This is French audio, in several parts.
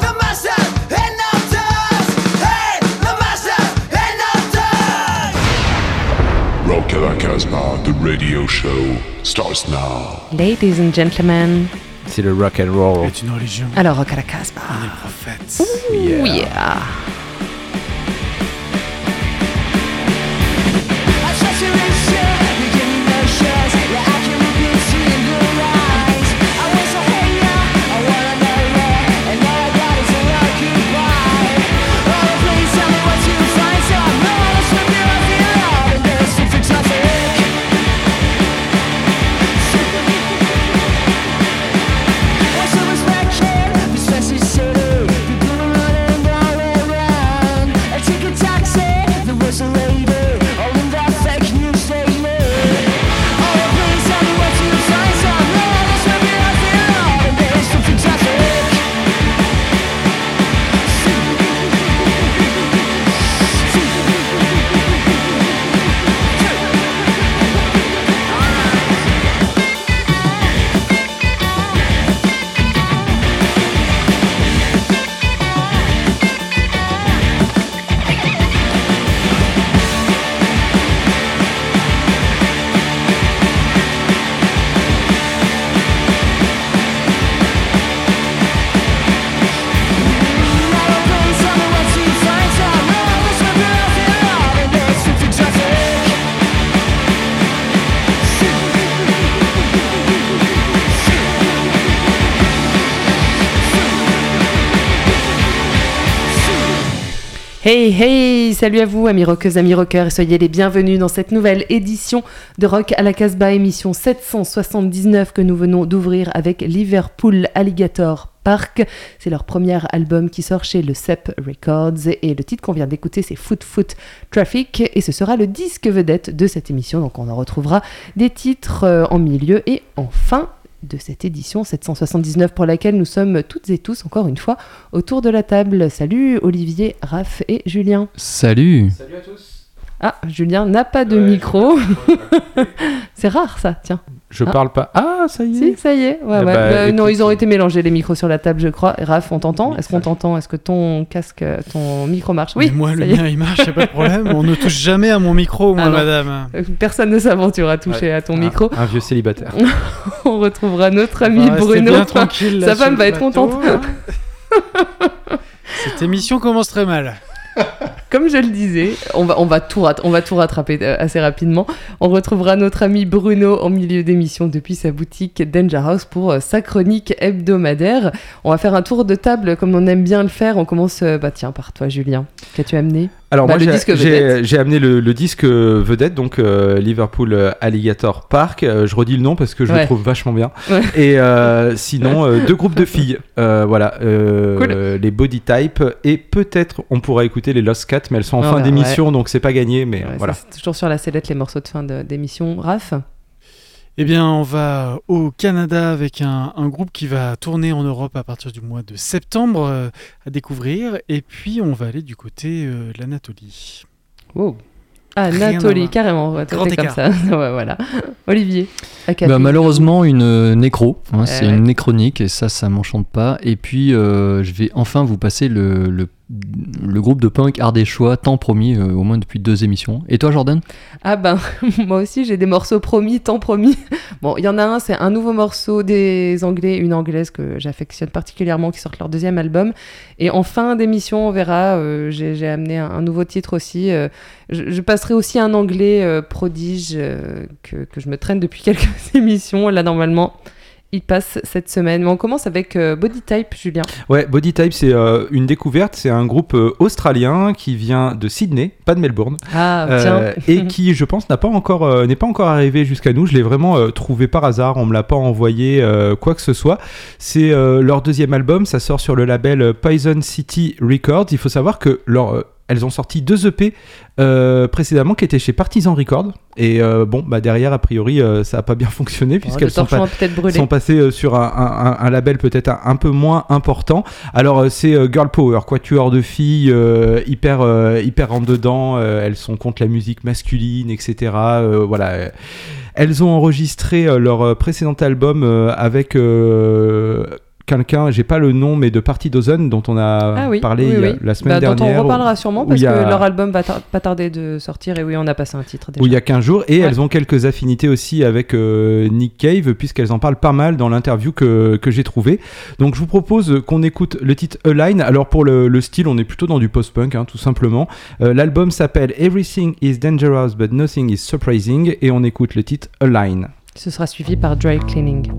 the master and NASA! Rock Alakazma, the radio show starts now. Ladies and gentlemen. C'est le rock and roll. C'est une religion. Alors, rock à la Casbah. On est le prophète. Ouh, yeah. Hey hey, salut à vous amis rockeuses, amis rockers et soyez les bienvenus dans cette nouvelle édition de Rock à la Casbah, émission 779 que nous venons d'ouvrir avec Liverpool Alligator Park. C'est leur premier album qui sort chez le CEP Records et le titre qu'on vient d'écouter c'est Foot Foot Traffic et ce sera le disque vedette de cette émission donc on en retrouvera des titres euh, en milieu et en fin de cette édition 779 pour laquelle nous sommes toutes et tous encore une fois autour de la table. Salut Olivier, Raph et Julien. Salut. Salut à tous. Ah, Julien n'a pas de micro. C'est rare ça, tiens. Je Ah. parle pas. Ah, ça y est. Si, ça y est. Ouais, Eh ouais. bah, Bah, non, ils ont été mélangés les micros sur la table, je crois. Raph, on t'entend? Est-ce qu'on t'entend? Est-ce que ton casque, euh, ton micro marche? Mais Oui, moi, ça le y est. mien, il marche, y a pas de problème. On ne touche jamais à mon micro, moi, Ah non. madame. Euh, Personne ne s'aventure à toucher à ton Ah, micro. Un vieux célibataire. On retrouvera notre ami Bruno. bien tranquille, là, Sa femme va être contente. hein. Cette émission commence très mal. Comme je le disais, on va, on tout rattraper euh, assez rapidement. On retrouvera notre ami Bruno en milieu d'émission depuis sa boutique Danger House pour euh, sa chronique hebdomadaire. On va faire un tour de table comme on aime bien le faire. On commence euh, bah, tiens, par toi, Julien. Qu'as-tu amené? Alors Bah, moi j'ai- amené le, le disque vedette donc euh, Liverpool euh, Alligator Park. Euh, je redis le nom parce que je Ouais. le trouve vachement bien. Ouais. Et euh, sinon euh, deux groupes de filles. Euh, voilà euh, Cool. euh, les Body Type et peut-être on pourra écouter les Lost Cats mais elles sont en Ah fin bah, d'émission donc c'est pas gagné mais euh, voilà. C'est toujours sur la sellette les morceaux de fin d'émission. Raph? Eh bien, on va au Canada avec un, un groupe qui va tourner en Europe à partir du mois de septembre euh, à découvrir. Et puis, on va aller du côté euh, de l'Anatolie. Wow. Ah, voir. carrément. Ouais, Grand comme ça. ouais, voilà. Olivier. Bah, malheureusement, une euh, nécro. hein, c'est ouais. une néchronique et ça, ça m'enchante pas. Et puis, euh, je vais enfin vous passer le, le, le groupe de punk ardéchois tant promis, euh, au moins depuis deux émissions. Et toi, Jordan? Ah ben, moi aussi j'ai des morceaux promis, tant promis. Bon, il y en a un, c'est un nouveau morceau des Anglais, une Anglaise que j'affectionne particulièrement, qui sortent leur deuxième album. Et en fin d'émission, on verra, euh, j'ai amené un, nouveau titre aussi. euh, je, je passerai aussi un Anglais prodige que, que je me traîne depuis quelques émissions. Là, normalement, il passe cette semaine. Mais on commence avec euh, Body Type, Julien. Ouais, Body Type c'est euh, une découverte, c'est un groupe euh, australien qui vient de Sydney, pas de Melbourne. Ah, tiens. et qui, je pense, n'a pas encore n'est pas encore arrivé jusqu'à nous. Je l'ai vraiment trouvé par hasard. On me l'a pas envoyé quoi que ce soit. C'est leur deuxième album. Ça sort sur le label Poison City Records. Il faut savoir que leur elles ont sorti deux EP euh, précédemment qui étaient chez Partisan Records. Et euh, bon, bah derrière, a priori, euh, ça a pas bien fonctionné puisqu'elles le sont, pas- sont passées sur un, un- un- un label peut-être un, un peu moins important. Alors, c'est Girl Power, quatuor de filles hyper, hyper en dedans. elles sont contre la musique masculine, etc. Voilà. Elles ont enregistré leur précédent album avec quelqu'un, j'ai pas le nom, mais de Party Dozen, dont on a Ah oui, parlé oui, a- oui. la semaine Bah, dernière. Dont on reparlera sûrement parce a- que leur album va tar- pas tarder de sortir et oui, on a passé un titre déjà. où il y a 15 jours et Ouais. elles ont quelques affinités aussi avec euh, Nick Cave puisqu'elles en parlent pas mal dans l'interview que, que j'ai trouvé donc je vous propose qu'on écoute le titre Align alors pour le, le style on est plutôt dans du post-punk hein, tout simplement Euh, l'album s'appelle Everything is Dangerous but Nothing is Surprising et on écoute le titre Align Ce sera suivi par Dry Cleaning.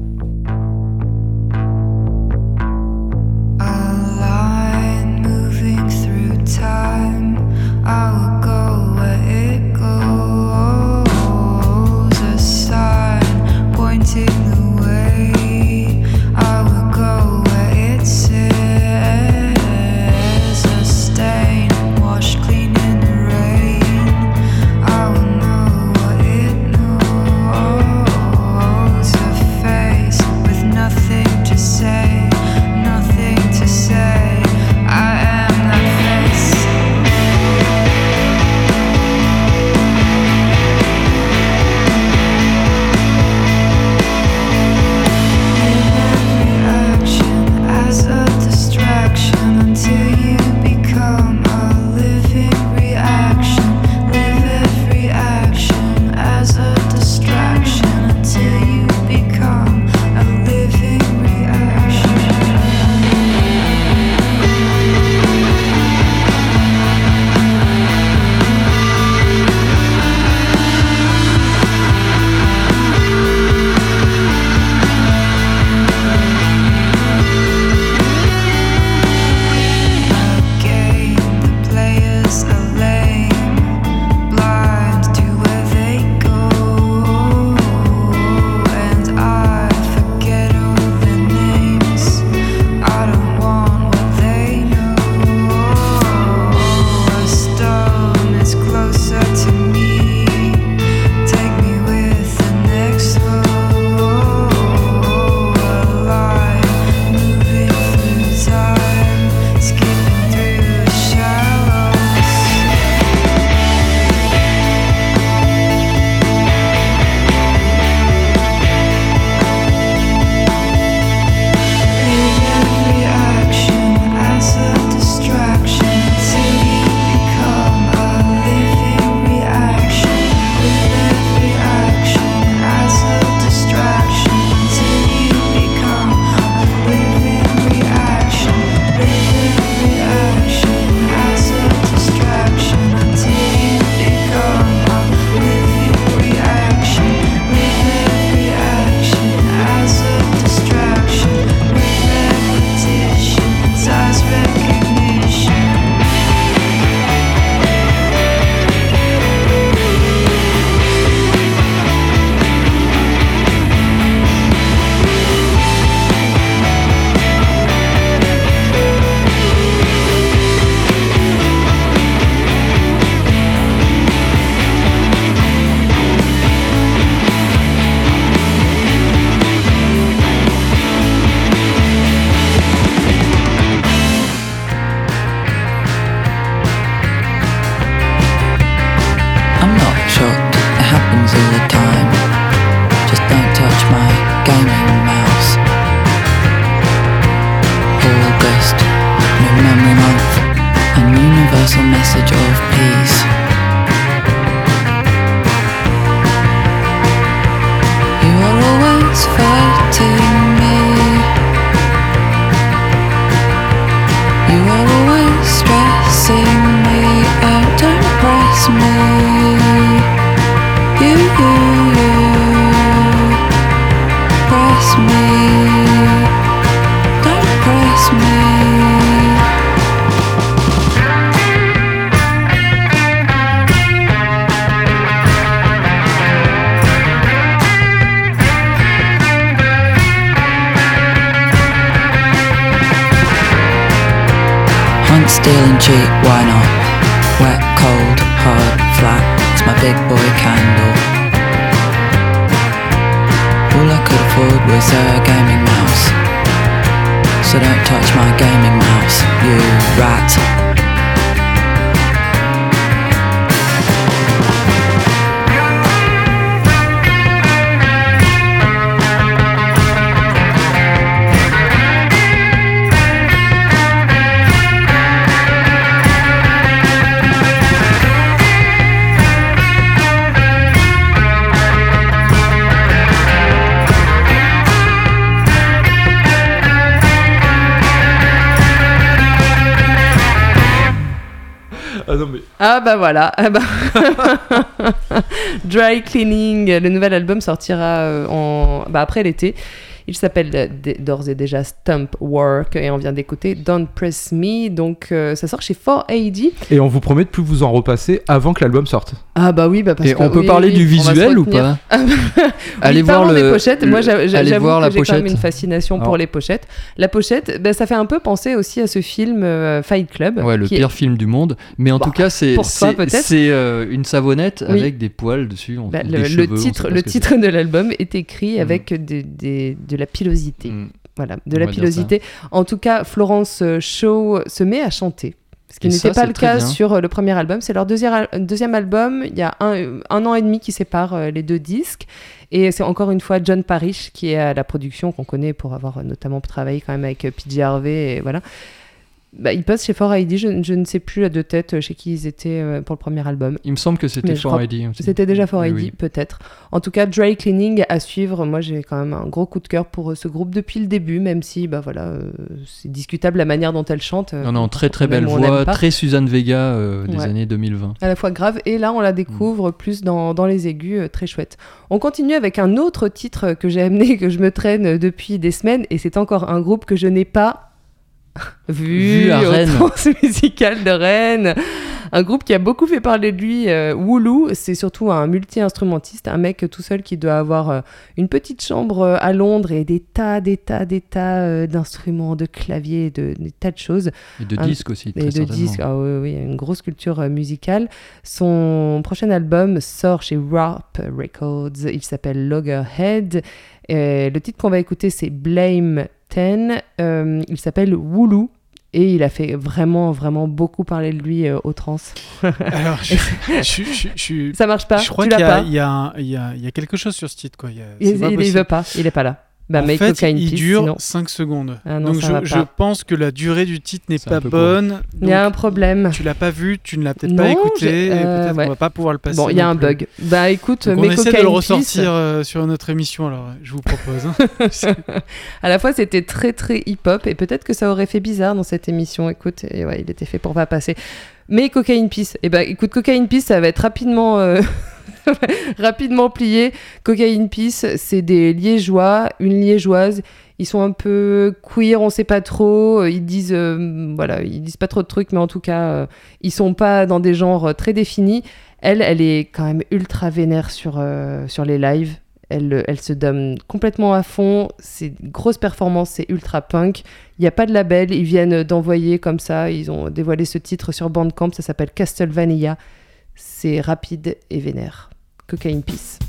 You are always Hunt, cheap, why not? Wet, cold, hard, flat, it's my big boy candle. All I could afford was a gaming mouse. So don't touch my gaming mouse, you rat. Ah Ah bah voilà, Ah bah. Dry Cleaning, le nouvel album sortira euh, en... bah, après l'été. Il s'appelle euh, d'ores et déjà Stump Work et on vient d'écouter Don't Press Me. Donc euh, ça sort chez 4AD. Et on vous promet de plus vous en repasser avant que l'album sorte. Ah bah oui, bah parce Et que on peut oui, parler oui, du visuel ou pas Allez Oui, voir parlons le. des pochettes. Moi, j'a- j'a- allez j'avoue voir que la j'ai quand même pochette. une fascination pour les pochettes. La pochette, ben, ça fait un peu penser aussi à ce film euh, Fight Club. Ouais, le est- pire film du monde. Mais en Bah, tout cas, c'est euh, une savonnette Oui. avec des poils dessus. on bah, le, des le cheveux, on sait titre, le titre de l'album est écrit Mhm. avec des- des- de la pilosité. Mm. Voilà, de On la pilosité. En tout cas, Florence euh, Shaw se met à chanter. Ce qui n'était pas le cas bien. sur euh, le premier album. C'est leur deuxième, al- deuxième album. Il y a un, un an et demi qui sépare euh, les deux disques. Et c'est encore une fois John Parrish qui est à la production, qu'on connaît pour avoir euh, notamment travaillé quand même avec euh, PJ Harvey. Et voilà. Bah, ils passent chez 4ID. Je, je ne sais plus de tête euh, chez qui ils étaient euh, pour le premier album. Il me semble que c'était Mais je for crois- ID aussi. C'était déjà 4ID, Oui, oui. peut-être. En tout cas, Dry Cleaning à suivre. Moi, j'ai quand même un gros coup de cœur pour euh, ce groupe depuis le début, même si, bah voilà, euh, c'est discutable la manière dont elle chante. Non, non, très très belle voix, très Suzanne Vega euh, des Ouais. années 2020. À la fois grave, et là, on la découvre plus dans, dans les aigus, très chouette. On continue avec un autre titre que j'ai amené, que je me traîne depuis des semaines, et c'est encore un groupe que je n'ai pas vu, Vu à Rennes. de Rennes. Un groupe qui a beaucoup fait parler de lui, euh, Woulou, c'est surtout un multi-instrumentiste, un mec tout seul qui doit avoir euh, une petite chambre euh, à Londres et des tas, des tas, des tas euh, d'instruments, de claviers, de, des tas de choses Et de Un- disques aussi, très et de disques. Ah oui, oui, une grosse culture musicale. Son prochain album sort chez Warp Records. Il s'appelle Loggerhead. Et le titre qu'on va écouter, c'est Blame 10. Euh, il s'appelle Woulou. Et il a fait vraiment, vraiment beaucoup parler de lui euh, au trans. Alors, je, je, je- je- Ça marche pas je crois qu'il y, a- y, y y quelque chose sur ce titre. Quoi. Il, a- il, il- veut pas. Il est pas là. Bah, en fait, il dure sinon. 5 secondes. Ah non, Donc je, pense que la durée du titre n'est pas bonne. Il y a un problème. Tu l'as pas vu, tu ne l'as peut-être pas écouté, euh, peut-être ouais. qu'on va pas pouvoir le passer. Bon, il y a un plus. bug. Bah écoute, Donc on essaie de le ressortir euh, sur notre émission, alors je vous propose. hein. À la fois, c'était très très hip-hop et peut-être que ça aurait fait bizarre dans cette émission. Écoute, et ouais, il était fait pour pas passer. Mais Cocaine Peace, et ben écoute, Cocaine Peace, ça va être rapidement, euh, rapidement plié. Cocaine Peace, c'est des liégeois, une liégeoise. Ils sont un peu queer, on sait pas trop. Ils disent, euh, voilà, ils disent pas trop de trucs, mais en tout cas, euh, ils sont pas dans des genres très définis. Elle, elle est quand même ultra vénère sur, sur les lives. Elle, se donne complètement à fond. C'est une grosse performance, c'est ultra punk. Il n'y a pas de label, ils viennent d'envoyer comme ça. Ils ont dévoilé ce titre sur Bandcamp, ça s'appelle Castlevania. C'est rapide et vénère. Cocaine Peace.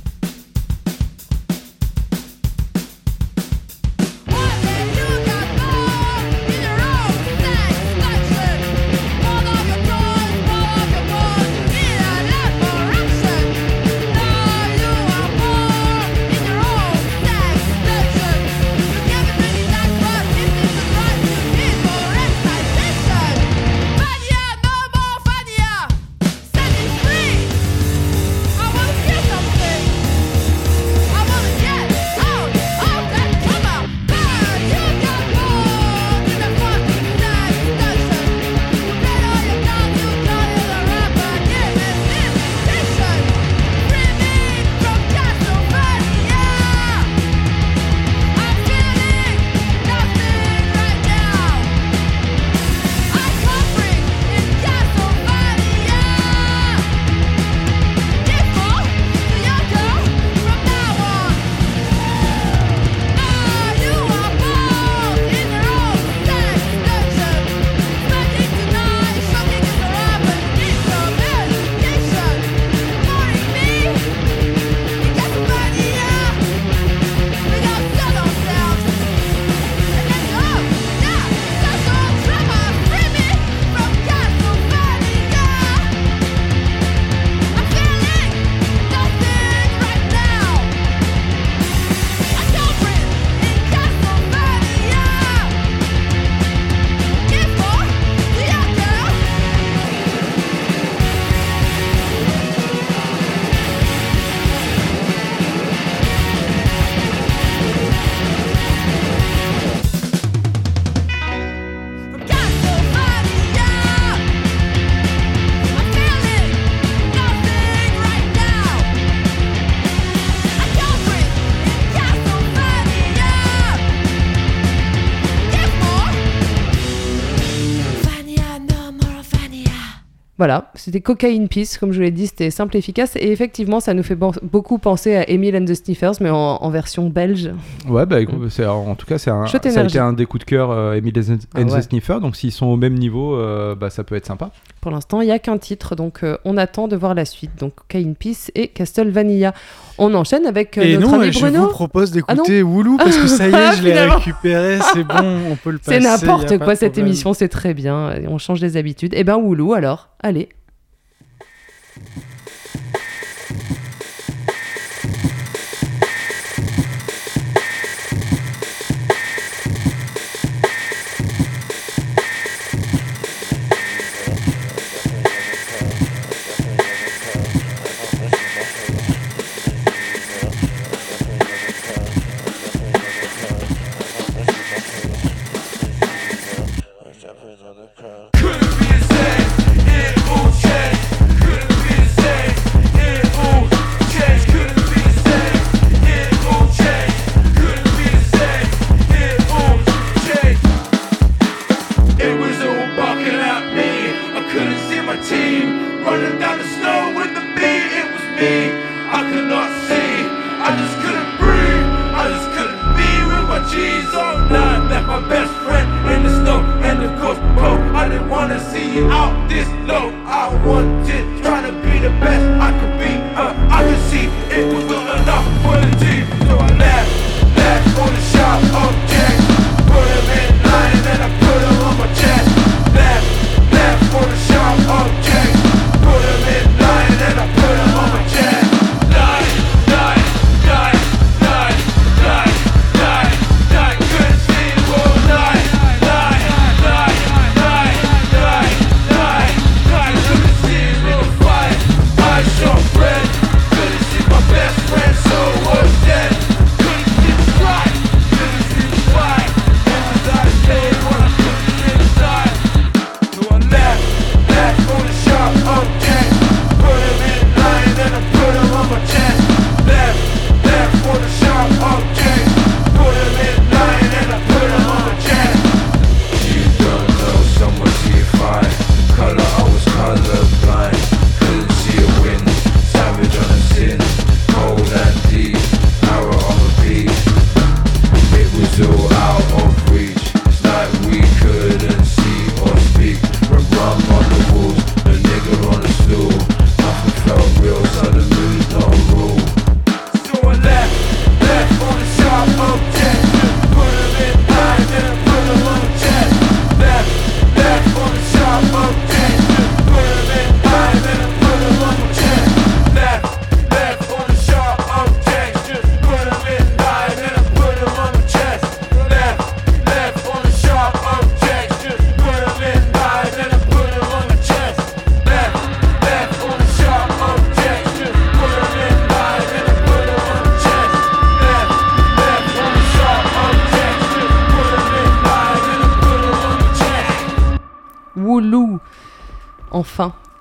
C'était Cocaine Peace, comme je vous l'ai dit, c'était simple et efficace. Et effectivement, ça nous fait beaucoup penser à Emile and the Sniffers, mais en, en version belge. Ouais, bah, écoute, c'est- en tout cas, c'est un, ça a été un des coups de cœur, euh, Emile and Ah and ouais. the Sniffer. Donc, s'ils sont au même niveau, euh, bah, ça peut être sympa. Pour l'instant, il n'y a qu'un titre, donc euh, on attend de voir la suite. Donc Cocaine Peace et Castlevania. On enchaîne avec euh, Et notre non, ami je Bruno. vous propose Ah d'écouter Woulou parce que ça y est, je l'ai récupéré, c'est bon, on peut le passer. C'est n'importe quoi cette problème. émission, c'est très bien. et On change les habitudes. Eh ben Woulou alors, allez.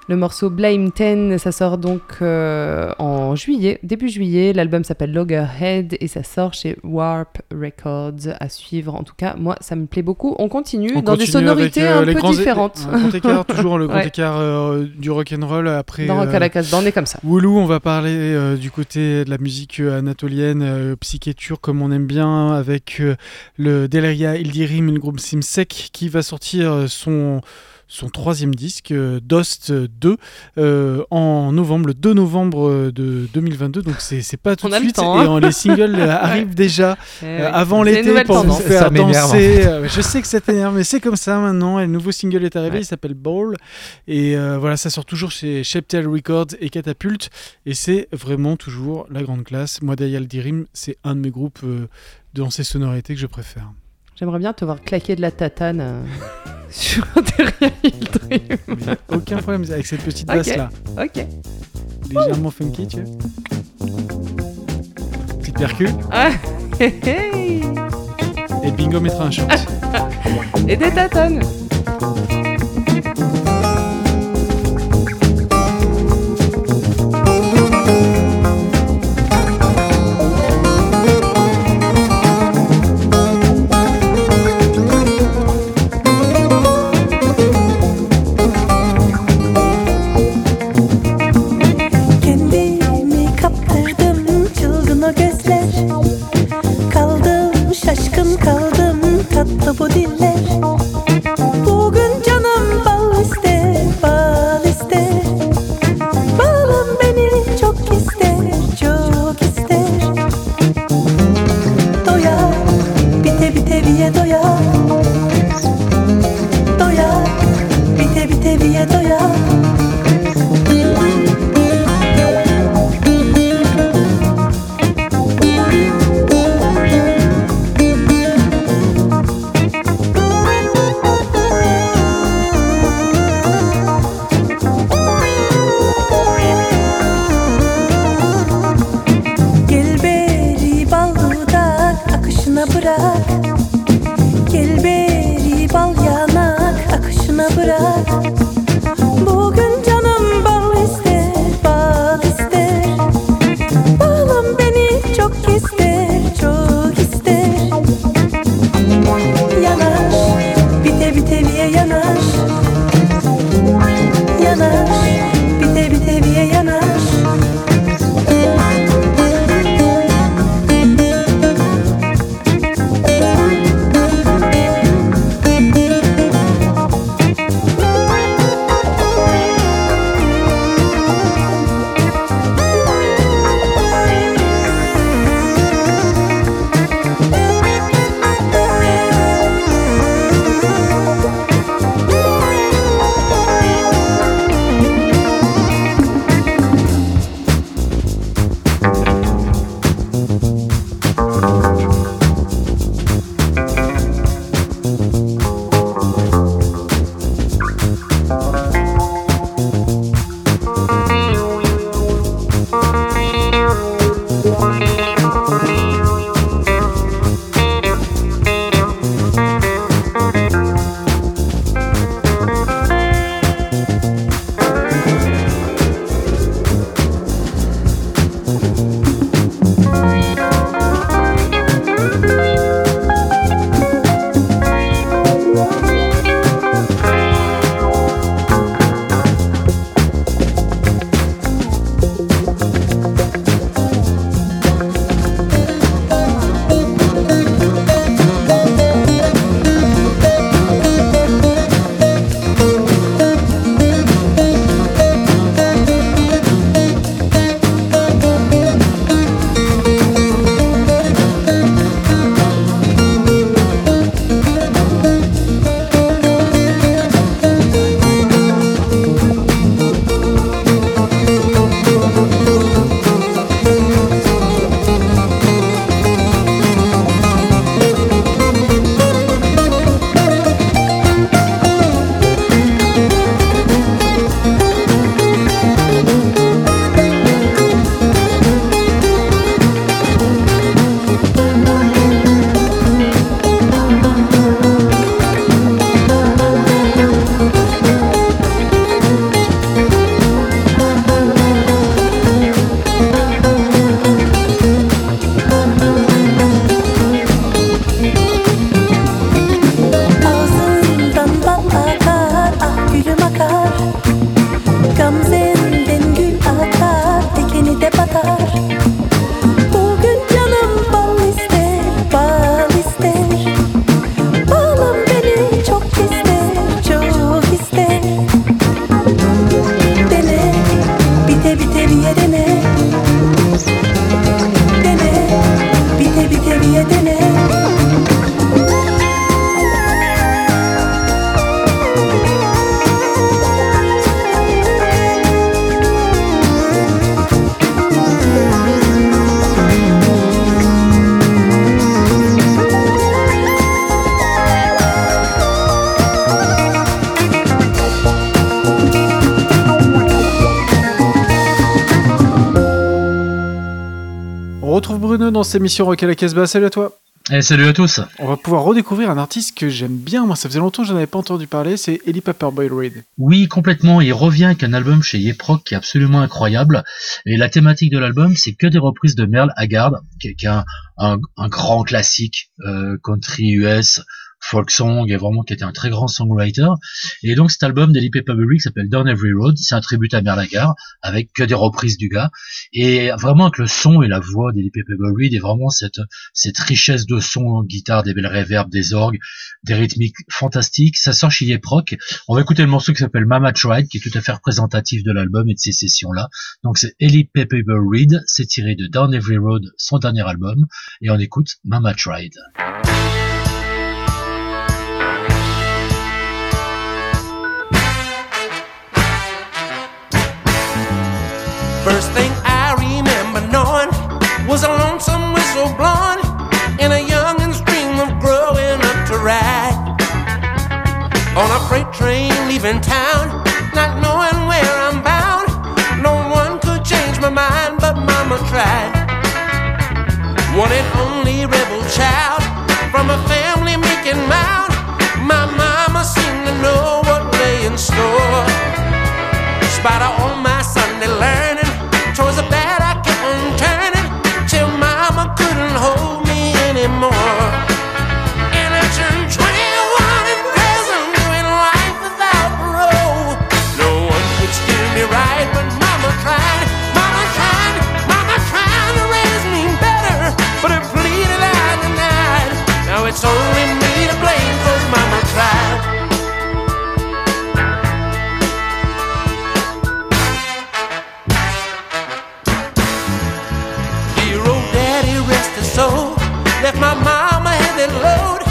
Le morceau Blame 10, ça sort donc euh, en juillet, début juillet. L'album s'appelle Loggerhead et ça sort chez Warp Records. À suivre, en tout cas, moi, ça me plaît beaucoup. On continue On dans des sonorités avec, euh, un peu différentes. Grand écart, toujours le grand Ouais. écart euh, du rock'n'roll après. Dans Rock à la Casbah, on est comme ça. Woulou, on va parler du côté de la musique anatolienne, psychéture comme on aime bien, avec le Deleria Ildirim, le groupe Simsek, qui va sortir son, son troisième disque, euh, Dost 2, euh, en novembre, le 2 novembre euh, de 2022. Donc c'est c'est pas tout On de le suite. temps, hein. les singles arrivent déjà Eh euh, avant l'été pour vous faire danser. Euh, Je sais que ça t'énerve, mais c'est comme ça maintenant. Et le nouveau single est arrivé, Ouais. il s'appelle Ball. Et euh, voilà, ça sort toujours chez Sheptel Records et Catapult. Et c'est vraiment toujours la grande classe. Moi, Dayal Dirim, c'est un de mes groupes euh, dans ces sonorités que je préfère. J'aimerais bien te voir claquer de la tatane euh, sur un aucun problème avec cette petite basse là, Ok. légèrement funky, tu vois. Petite percu. Ah, hey, hey. Et Bingo mettra un short. Et des tatanes. Dans cette émission Rock à la Casbah. Salut à toi. Et salut à tous. On va pouvoir redécouvrir un artiste que j'aime bien. Moi, ça faisait longtemps que j'en avais pas entendu parler. C'est Ellie Paperboy Reid. Oui, complètement. Il revient avec un album chez Yeproc qui est absolument incroyable. Et la thématique de l'album, c'est que des reprises de Merle Haggard, qui qui est un, un, un grand classique euh, country US folk song et vraiment qui était un très grand songwriter. Et donc cet album d'Eli Paperberry qui s'appelle Down Every Road, c'est un tribut à Merlagar avec que des reprises du gars et vraiment avec le son et la voix d'Eli Paperberry et vraiment cette cette richesse de son, guitare, des belles reverbs, des orgues, des rythmiques fantastiques. Ça sort chez Yeproc. On va écouter le morceau qui s'appelle Mama Tried qui est tout à fait représentatif de l'album et de ces sessions là. Donc c'est Ellie Pepper Reed, c'est tiré de Down Every Road, son dernier album, et on écoute Mama Tried. First thing I remember knowing was a lonesome whistle blowing in a youngin's dream of growing up to ride on a freight train leaving town, not knowing where I'm bound. No one could change my mind, but Mama tried. One and only rebel child from a family making mound. My mama seemed to know what lay in store. Of all my Left my mama heavy load.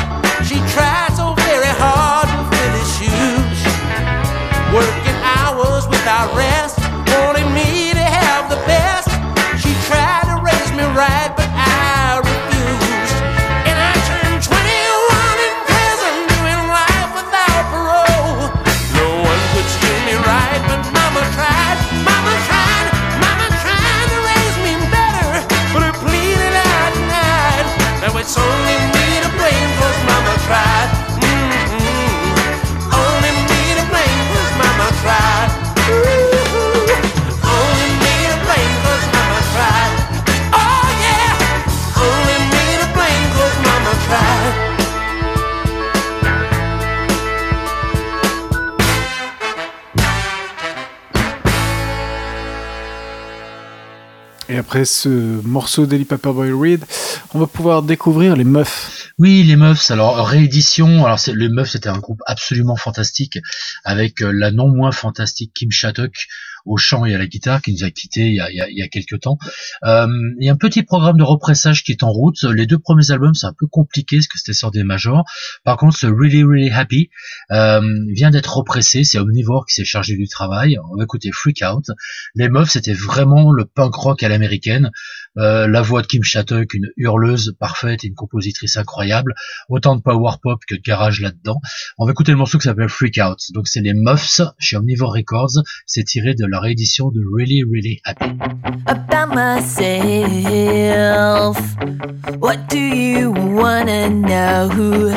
Après ce morceau d'Ellie Paperboy Reed, on va pouvoir découvrir les meufs. Oui, les Meufs. Alors réédition. Alors les Meufs, c'était un groupe absolument fantastique avec euh, la non moins fantastique Kim Shattuck au chant et à la guitare qui nous a quittés il y a, il y a, il y a quelques temps. Euh, il y a un petit programme de repressage qui est en route. Les deux premiers albums, c'est un peu compliqué parce que c'était sur des majors. Par contre, ce Really Really Happy euh, vient d'être repressé. C'est Omnivore qui s'est chargé du travail. On va écouter Freak Out. Les Meufs, c'était vraiment le punk rock à l'américaine. Euh, la voix de Kim Shattuck, une hurleuse parfaite et une compositrice incroyable. Autant de power pop que de garage là-dedans. On va écouter le morceau qui s'appelle Freak Out. Donc c'est les Muffs chez Omnivore Records. C'est tiré de la réédition de Really Really Happy. about myself. What do you wanna know?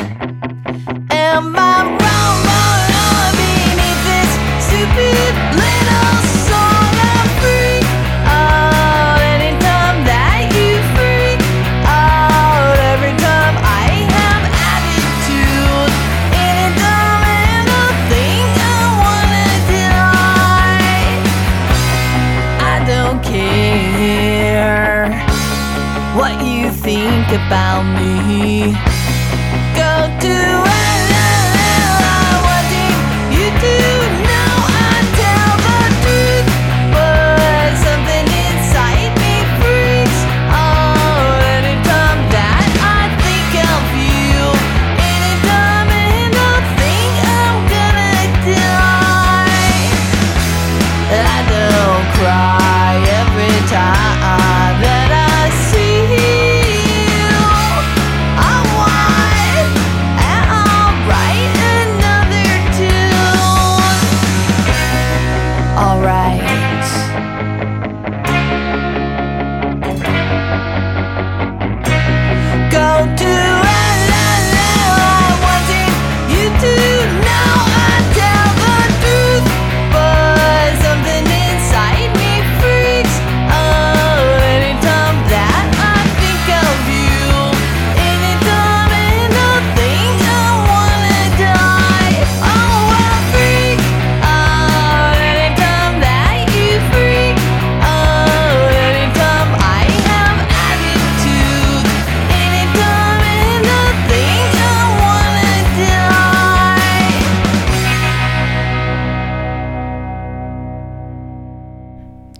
About me.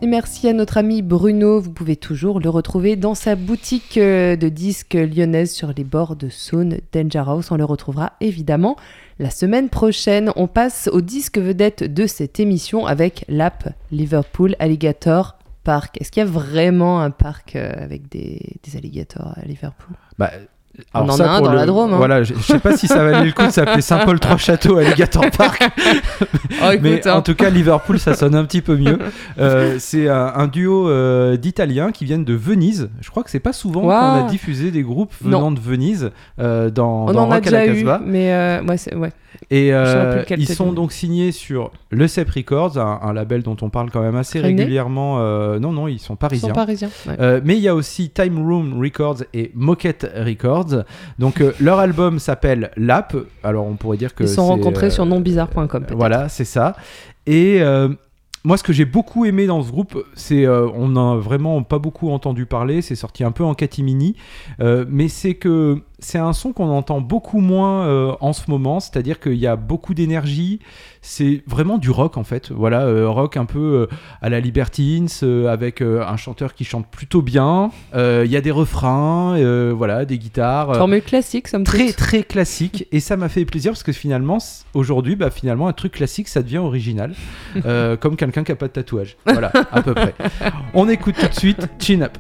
Merci à notre ami Bruno. Vous pouvez toujours le retrouver dans sa boutique euh, de disques lyonnaise sur les bords de Saône, Danger House. On le retrouvera évidemment la semaine prochaine. On passe au disque vedette de cette émission avec l'app Liverpool Alligator Park. Est-ce qu'il y a vraiment un parc euh, avec des, alligators à Liverpool? Bah, On en ça, a un dans la Drôme, hein. Voilà, je, je sais pas si ça valait le coup de s'appeler Saint-Paul-Trois-Châteaux Alligator Park. Oh, écoute, Mais hein. en tout cas, Liverpool, ça sonne un petit peu mieux. Euh, c'est un, un duo euh, d'Italiens qui viennent de Venise. Je crois que c'est pas souvent qu'on a diffusé des groupes venant Non. de Venise euh, dans, On dans en a Rock à la déjà eu, Casbah. mais euh, ouais, ouais. Et euh, ils sont donc signés sur le CEP Records, un, un label dont on parle quand même assez régulièrement. euh, non, non, ils sont Ils parisiens. sont parisiens. ouais. Euh, mais il y a aussi Time Room Records et Moquette Records. Donc euh, leur album s'appelle Lap. Alors on pourrait dire que Ils sont rencontrés euh, sur nonbizarre.com. peut-être. Voilà, c'est ça. Et euh, moi, ce que j'ai beaucoup aimé dans ce groupe, c'est euh, on n'a vraiment pas beaucoup entendu parler. C'est sorti un peu en catimini, euh, mais c'est que c'est un son qu'on entend beaucoup moins euh, en ce moment. C'est-à-dire qu'il y a beaucoup d'énergie. C'est vraiment du rock en fait. Voilà, euh, rock un peu euh, à la Libertines, avec un chanteur qui chante plutôt bien. Il y a des refrains, voilà, des guitares. Formule classique, somme très toute. très classique et ça m'a fait plaisir parce que finalement aujourd'hui bah finalement un truc classique ça devient original comme quelqu'un qui a pas de tatouage voilà à peu près on écoute tout de suite Chin Up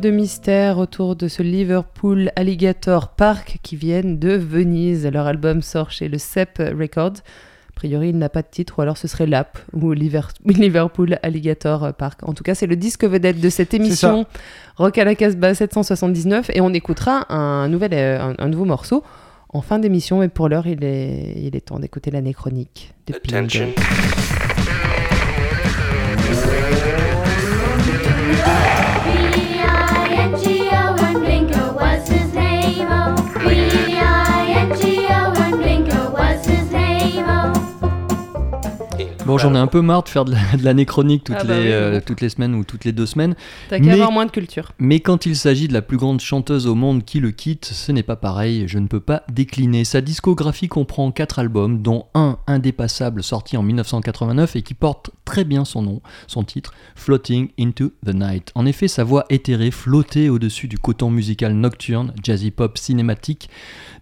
de mystères autour de ce Liverpool Alligator Park qui viennent de Venise. Leur album sort chez le CEP Records. A priori, il n'a pas de titre, ou alors ce serait LAP ou Liver- Liverpool Alligator Park. En tout cas, c'est le disque vedette de cette émission Rock à la Casbah 779 et on écoutera un, nouvel, euh, un, un nouveau morceau en fin d'émission. Mais pour l'heure, il est, il est temps d'écouter l'année chronique de Pink. Bon, j'en ai un peu marre de faire de la- de l'année chronique toutes, Ah bah les, oui, euh, toutes les semaines ou toutes les deux semaines. T'as qu'à Mais- avoir moins de culture. Mais quand il s'agit de la plus grande chanteuse au monde qui le quitte, ce n'est pas pareil, je ne peux pas décliner. Sa discographie comprend 4 albums, dont un indépassable sorti en 1989 et qui porte très bien son nom, son titre, Floating into the Night. En effet, sa voix éthérée flottait au-dessus du coton musical nocturne, jazzy pop cinématique,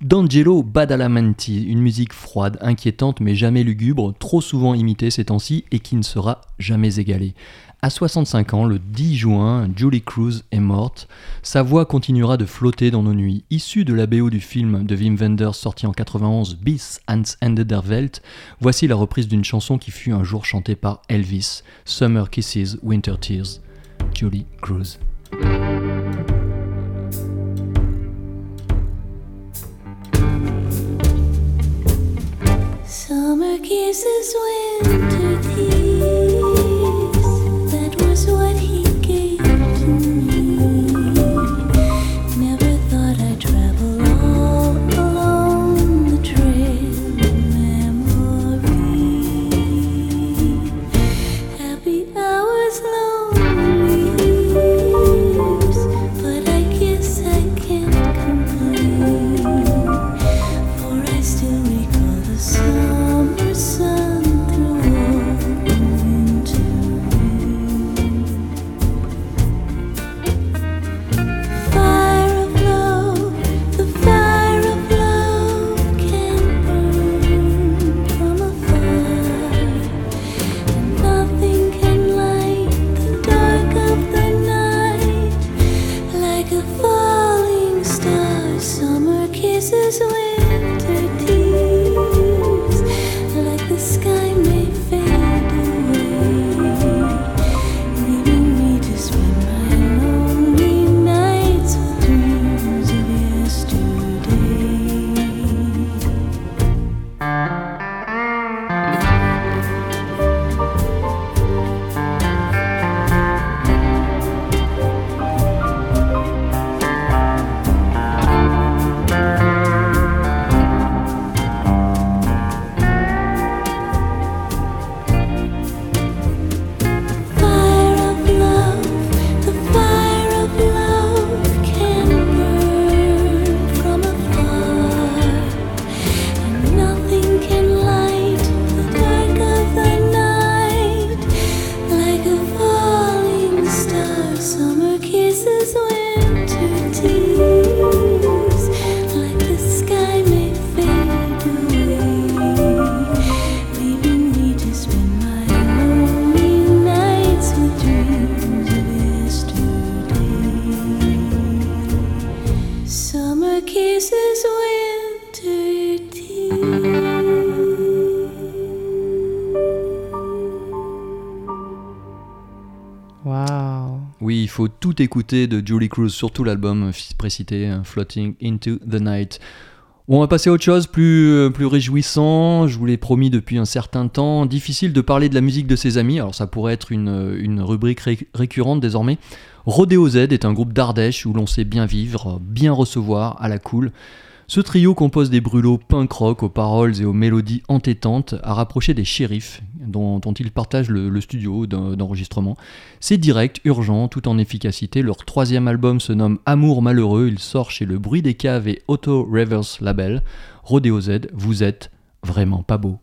d'Angelo Badalamenti, une musique froide, inquiétante mais jamais lugubre, trop souvent imitée ces temps-ci et qui ne sera jamais égalée. À 65 ans, le 10 juin, Julie Cruz est morte. Sa voix continuera de flotter dans nos nuits. Issue de la BO du film de Wim Wenders sorti en 91, Bis ans Ende der Welt, voici la reprise d'une chanson qui fut un jour chantée par Elvis, Summer Kisses, Winter Tears, Julie Cruz. Summer kisses, winter tears. That was what he Winter. Oui, il faut tout écouter de Julie Cruz, surtout l'album précité, hein, Floating into the Night. On va passer à autre chose, plus, euh, plus réjouissant. Je vous l'ai promis depuis un certain temps. Difficile de parler de la musique de ses amis, alors ça pourrait être une, euh, rubrique ré- récurrente désormais. Rodeo Z est un groupe d'Ardèche où l'on sait bien vivre, bien recevoir, à la cool. Ce trio compose des brûlots punk rock aux paroles et aux mélodies entêtantes à rapprocher des shérifs dont, dont ils partagent le, studio d'en- d'enregistrement. C'est direct, urgent, tout en efficacité. Leur troisième album se nomme Amour malheureux. Il sort chez Le Bruit des Caves et Auto Reverse Label. Rodeo Z, vous êtes vraiment pas beau.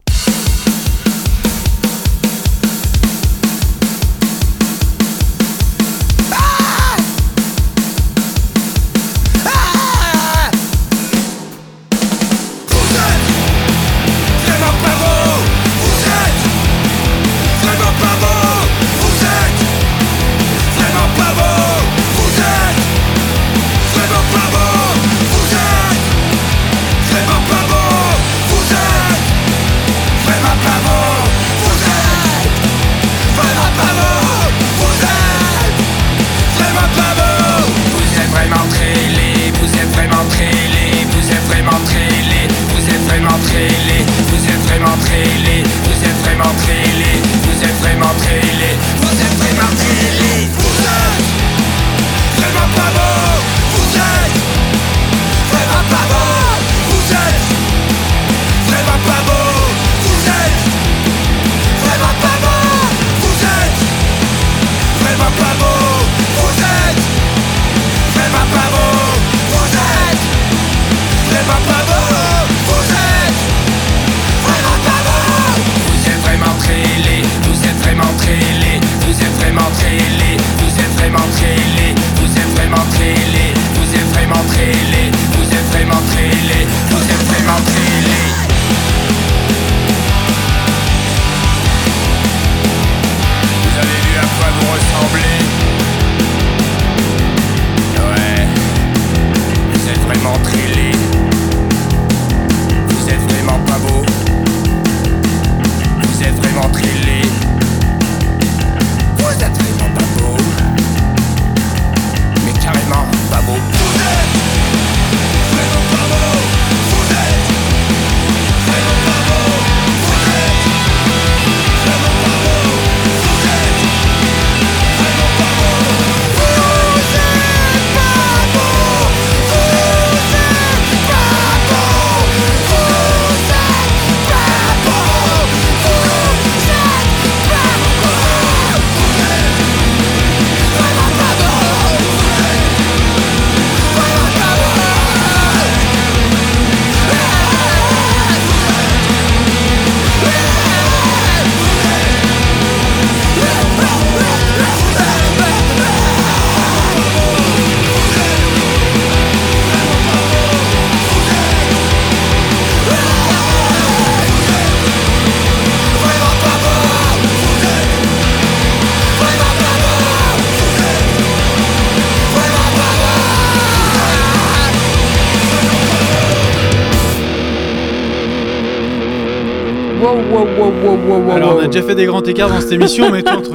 Wow, wow, wow, wow, wow, wow. Alors, on a wow. déjà fait des grands écarts dans cette émission, mais toi, entre.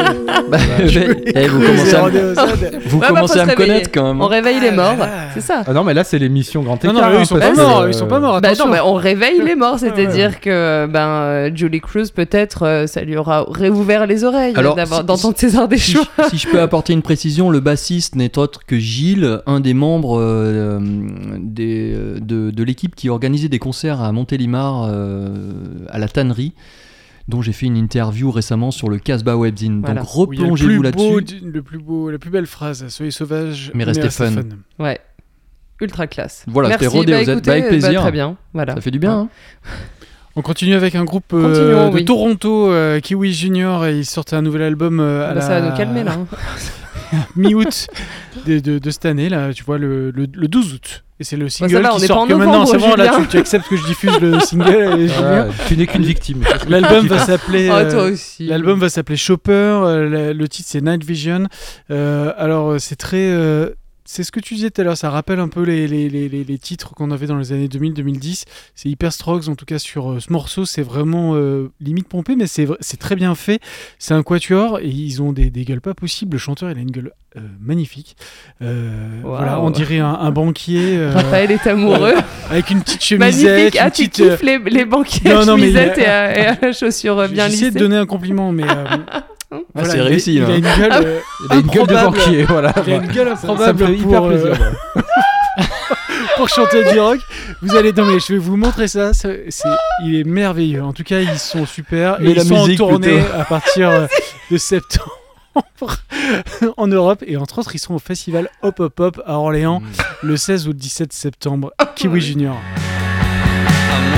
Bah, eh, vous commencez à, me- vous Ouais, bah, commencez à me connaître quand même. On réveille les morts, c'est ça. Ah non, mais là, c'est l'émission Grand Écart. non, eux, hein, ils sont parce pas morts, euh, ils sont pas morts, Bah non, mais on réveille les morts, c'est-à-dire que ben euh, Julie Cruz peut-être euh, ça lui aura réouvert les oreilles si- d'entendre César des Si, si je peux apporter une précision, le bassiste n'est autre que Gilles, un des membres euh, des, euh, de, de l'équipe qui organisait des concerts à Montélimar euh, à la tannerie, dont j'ai fait une interview récemment sur le Casbah Webzine. Voilà. Donc replongez-vous là-dessus. Le plus beau, la plus belle phrase, soyez sauvages, Mais restez fun. Ouais. Ultra classe. Voilà, c'était Merci, Rodé bah, aux aides. écoutez, Bah, avec bah, plaisir. très bien, voilà. Ça fait du bien. hein. On continue avec un groupe euh, de oui. Toronto, euh, Kiwi Junior, et ils sortent un nouvel album euh, à Bah, la... Ça va nous calmer là. hein. mi-août de, de- de cette année, là, tu vois, le, le- le 12 août. Et c'est le single va, on qui est pas sort en que maintenant. C'est bon, là, tu, tu acceptes que je diffuse le single. Julien. tu n'es qu'une victime. L'album va s'appeler. Oh, euh, toi aussi. L'album va s'appeler Chopper. euh, le, titre c'est Night Vision. Euh, alors c'est très. euh, c'est ce que tu disais tout à l'heure, ça rappelle un peu les, les, les, titres qu'on avait dans les années 2000-2010. C'est hyper strokes, en tout cas sur euh, ce morceau, c'est vraiment euh, limite pompé, mais c'est très bien fait. C'est un quatuor et ils ont des, des gueules pas possibles. Le chanteur, il a une gueule euh, magnifique. Voilà, on dirait un, un banquier. Raphaël est amoureux. avec une petite chemisette. Magnifique. Ah, tu petite, kiffes les, banquiers Non, à non, chemisette a- et, à, et à la chaussure bien J'essaie lissée. de donner un compliment, mais. euh, Ah, c'est il réussi, Il, a hein. une gueule. Ah, euh, Il a une gueule de improbable. banquier, voilà. Il a une gueule Ça- ça me improbable fait hyper pour, plaisir. euh, moi. pour chanter du rock. Vous allez non mais je vais vous montrer ça. c'est, il est merveilleux. En tout cas, ils sont super. Mais et la ils sont en tournée plutôt. à partir euh, de septembre en Europe et entre autres, ils sont au festival Hop Hop Hop à Orléans le 16 ou le 17 septembre. Kiwi Junior. I'm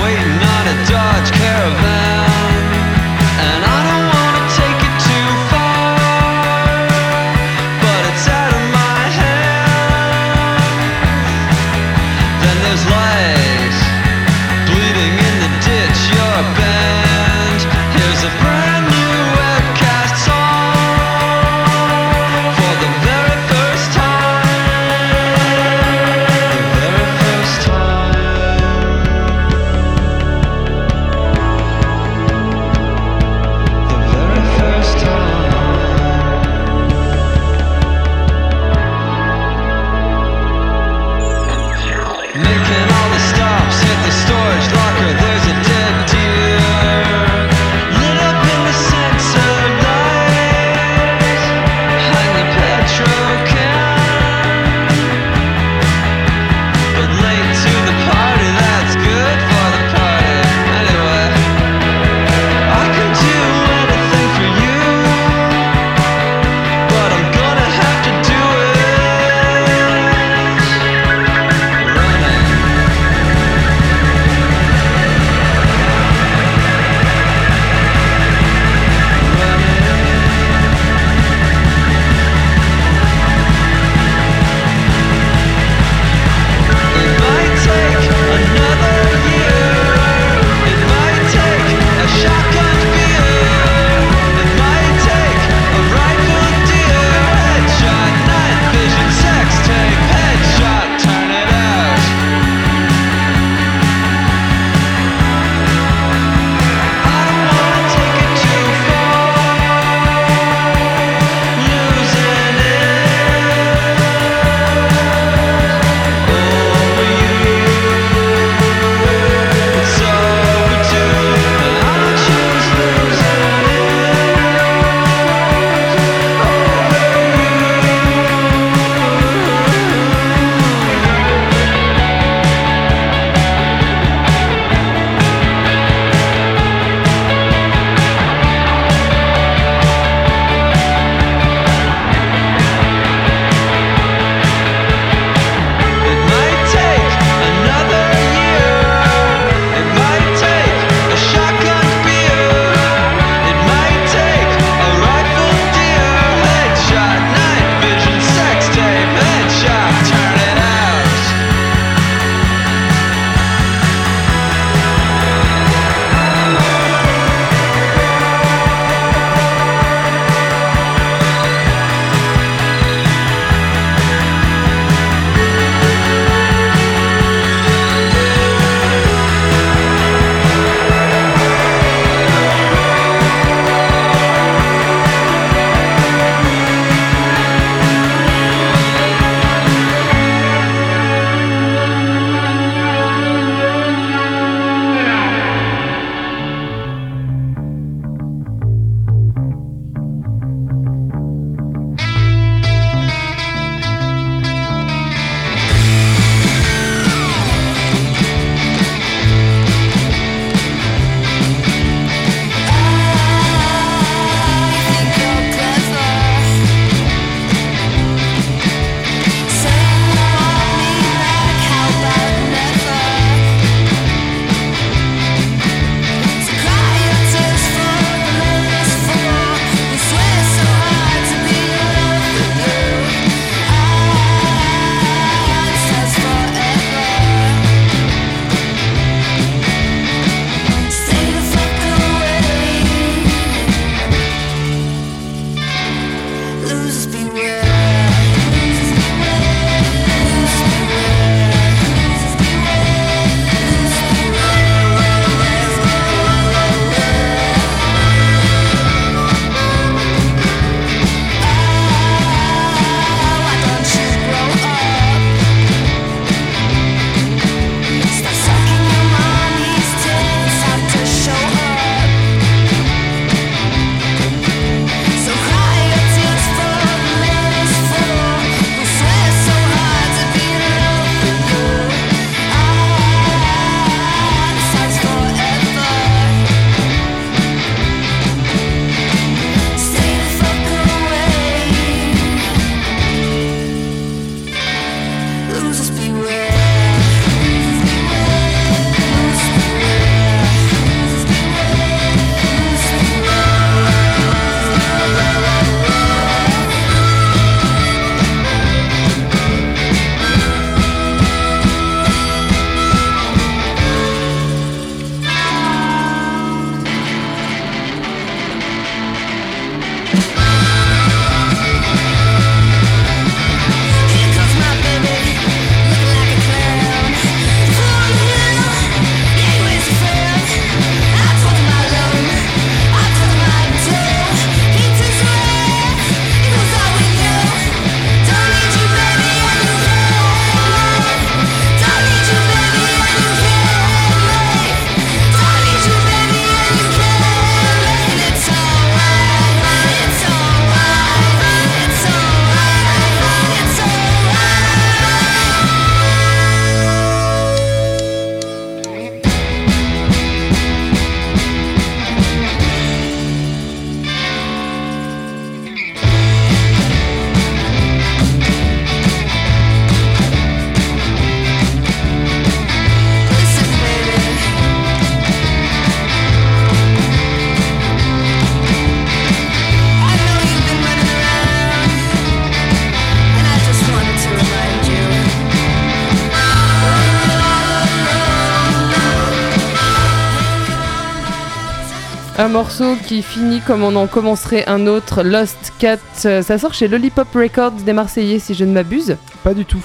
morceau qui finit comme on en commencerait un autre, Lost Cat. euh, Ça sort chez Lollipop Records des Marseillais, si je ne m'abuse. Pas du tout.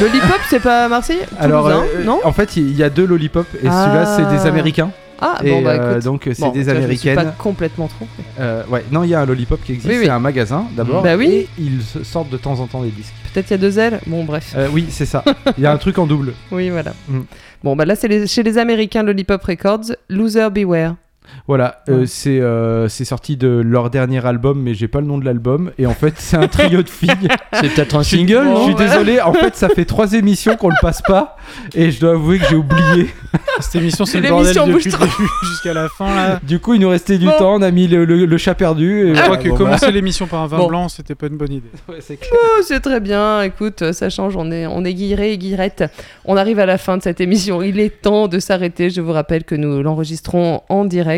Lollipop, c'est pas Marseillais Alors, Toulousain, euh, non en fait, il y a deux Lollipop et Ah. celui-là, c'est des Américains. Ah, Et, bon, bah euh, donc, c'est Bon, des vois, je me suis Américaines. pas complètement trompé. Euh, ouais, non, il y a un Lollipop qui existe, Oui, oui. c'est un magasin d'abord. Bah oui. Et ils sortent de temps en temps des disques. Peut-être il y a deux ailes Bon, bref. Euh, oui, c'est ça. Il y a un truc en double. Oui, voilà. Mm. Bon, bah là, c'est les- chez les Américains Lollipop Records, Loser Beware. Voilà, euh, c'est euh, c'est sorti de leur dernier album, mais j'ai pas le nom de l'album. Et en fait, c'est un trio de filles. C'est peut-être un single, Je suis désolé, en fait, ça fait trois émissions qu'on le passe pas. Et je dois avouer que j'ai oublié. Cette émission, c'est le L'émission bordel bouge depuis le début jusqu'à la fin. Là. Du coup, il nous restait du Bon. temps, on a mis le, le- le chat perdu. Et Je crois que bon, commencer bah. l'émission par un vin Bon. blanc, c'était pas une bonne idée. Ouais, c'est clair. Oh, c'est très bien. Écoute, ça change. On est, on est guilleré et guillerette. On arrive à la fin de cette émission. Il est temps de s'arrêter. Je vous rappelle que nous l'enregistrons en direct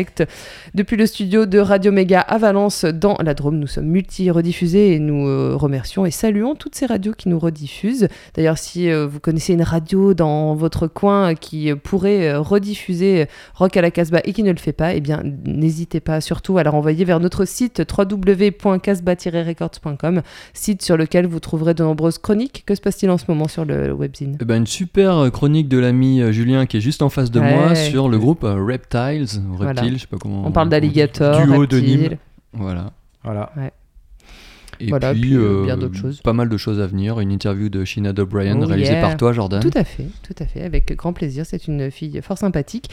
depuis le studio de Radio Méga à Valence, dans la Drôme. Nous sommes multi-rediffusés et nous euh, remercions et saluons toutes ces radios qui nous rediffusent. D'ailleurs, si euh, vous connaissez une radio dans votre coin qui euh, pourrait rediffuser Rock à la Casbah et qui ne le fait pas, eh bien, n'hésitez pas surtout à la renvoyer vers notre site www.casbah-records.com, site sur lequel vous trouverez de nombreuses chroniques. Que se passe-t-il en ce moment sur le webzine? Eh ben, une super chronique de l'ami Julien qui est juste en face de Ouais. moi sur le groupe Reptiles, Voilà. Reptiles, je sais pas comment. On parle d'alligator, Duo de. Nîmes. Voilà. Voilà. Et Voilà, puis, puis, euh, euh, bien d'autres choses. Pas mal de choses à venir. Une interview de Sheena O'Brien Oh réalisée yeah. par toi, Jordan. Tout à fait, tout à fait, avec grand plaisir. C'est une fille fort sympathique.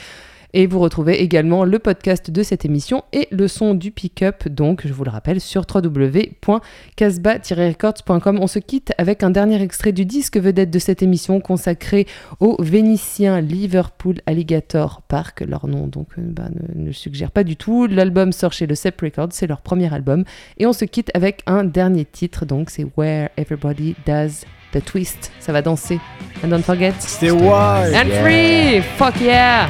Et vous retrouvez également le podcast de cette émission et le son du pick-up, donc je vous le rappelle, sur www.casbah-records.com. On se quitte avec un dernier extrait du disque vedette de cette émission consacré au Vénitien Liverpool Alligator Park. Leur nom donc euh, bah, ne, ne suggère pas du tout. L'album sort chez le Sep Records, c'est leur premier album. Et on se quitte avec un dernier titre, donc c'est Where Everybody Does the Twist. Ça va danser. And don't forget. C'était wild. And free! Fuck yeah!